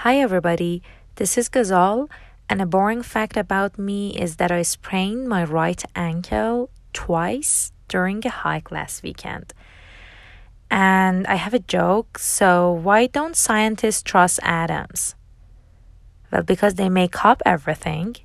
Hi, everybody. This is Gazal, and a boring fact about me is that I sprained my right ankle twice during a hike last weekend. And I have a joke so, why don't scientists trust atoms? Well, because they make up everything.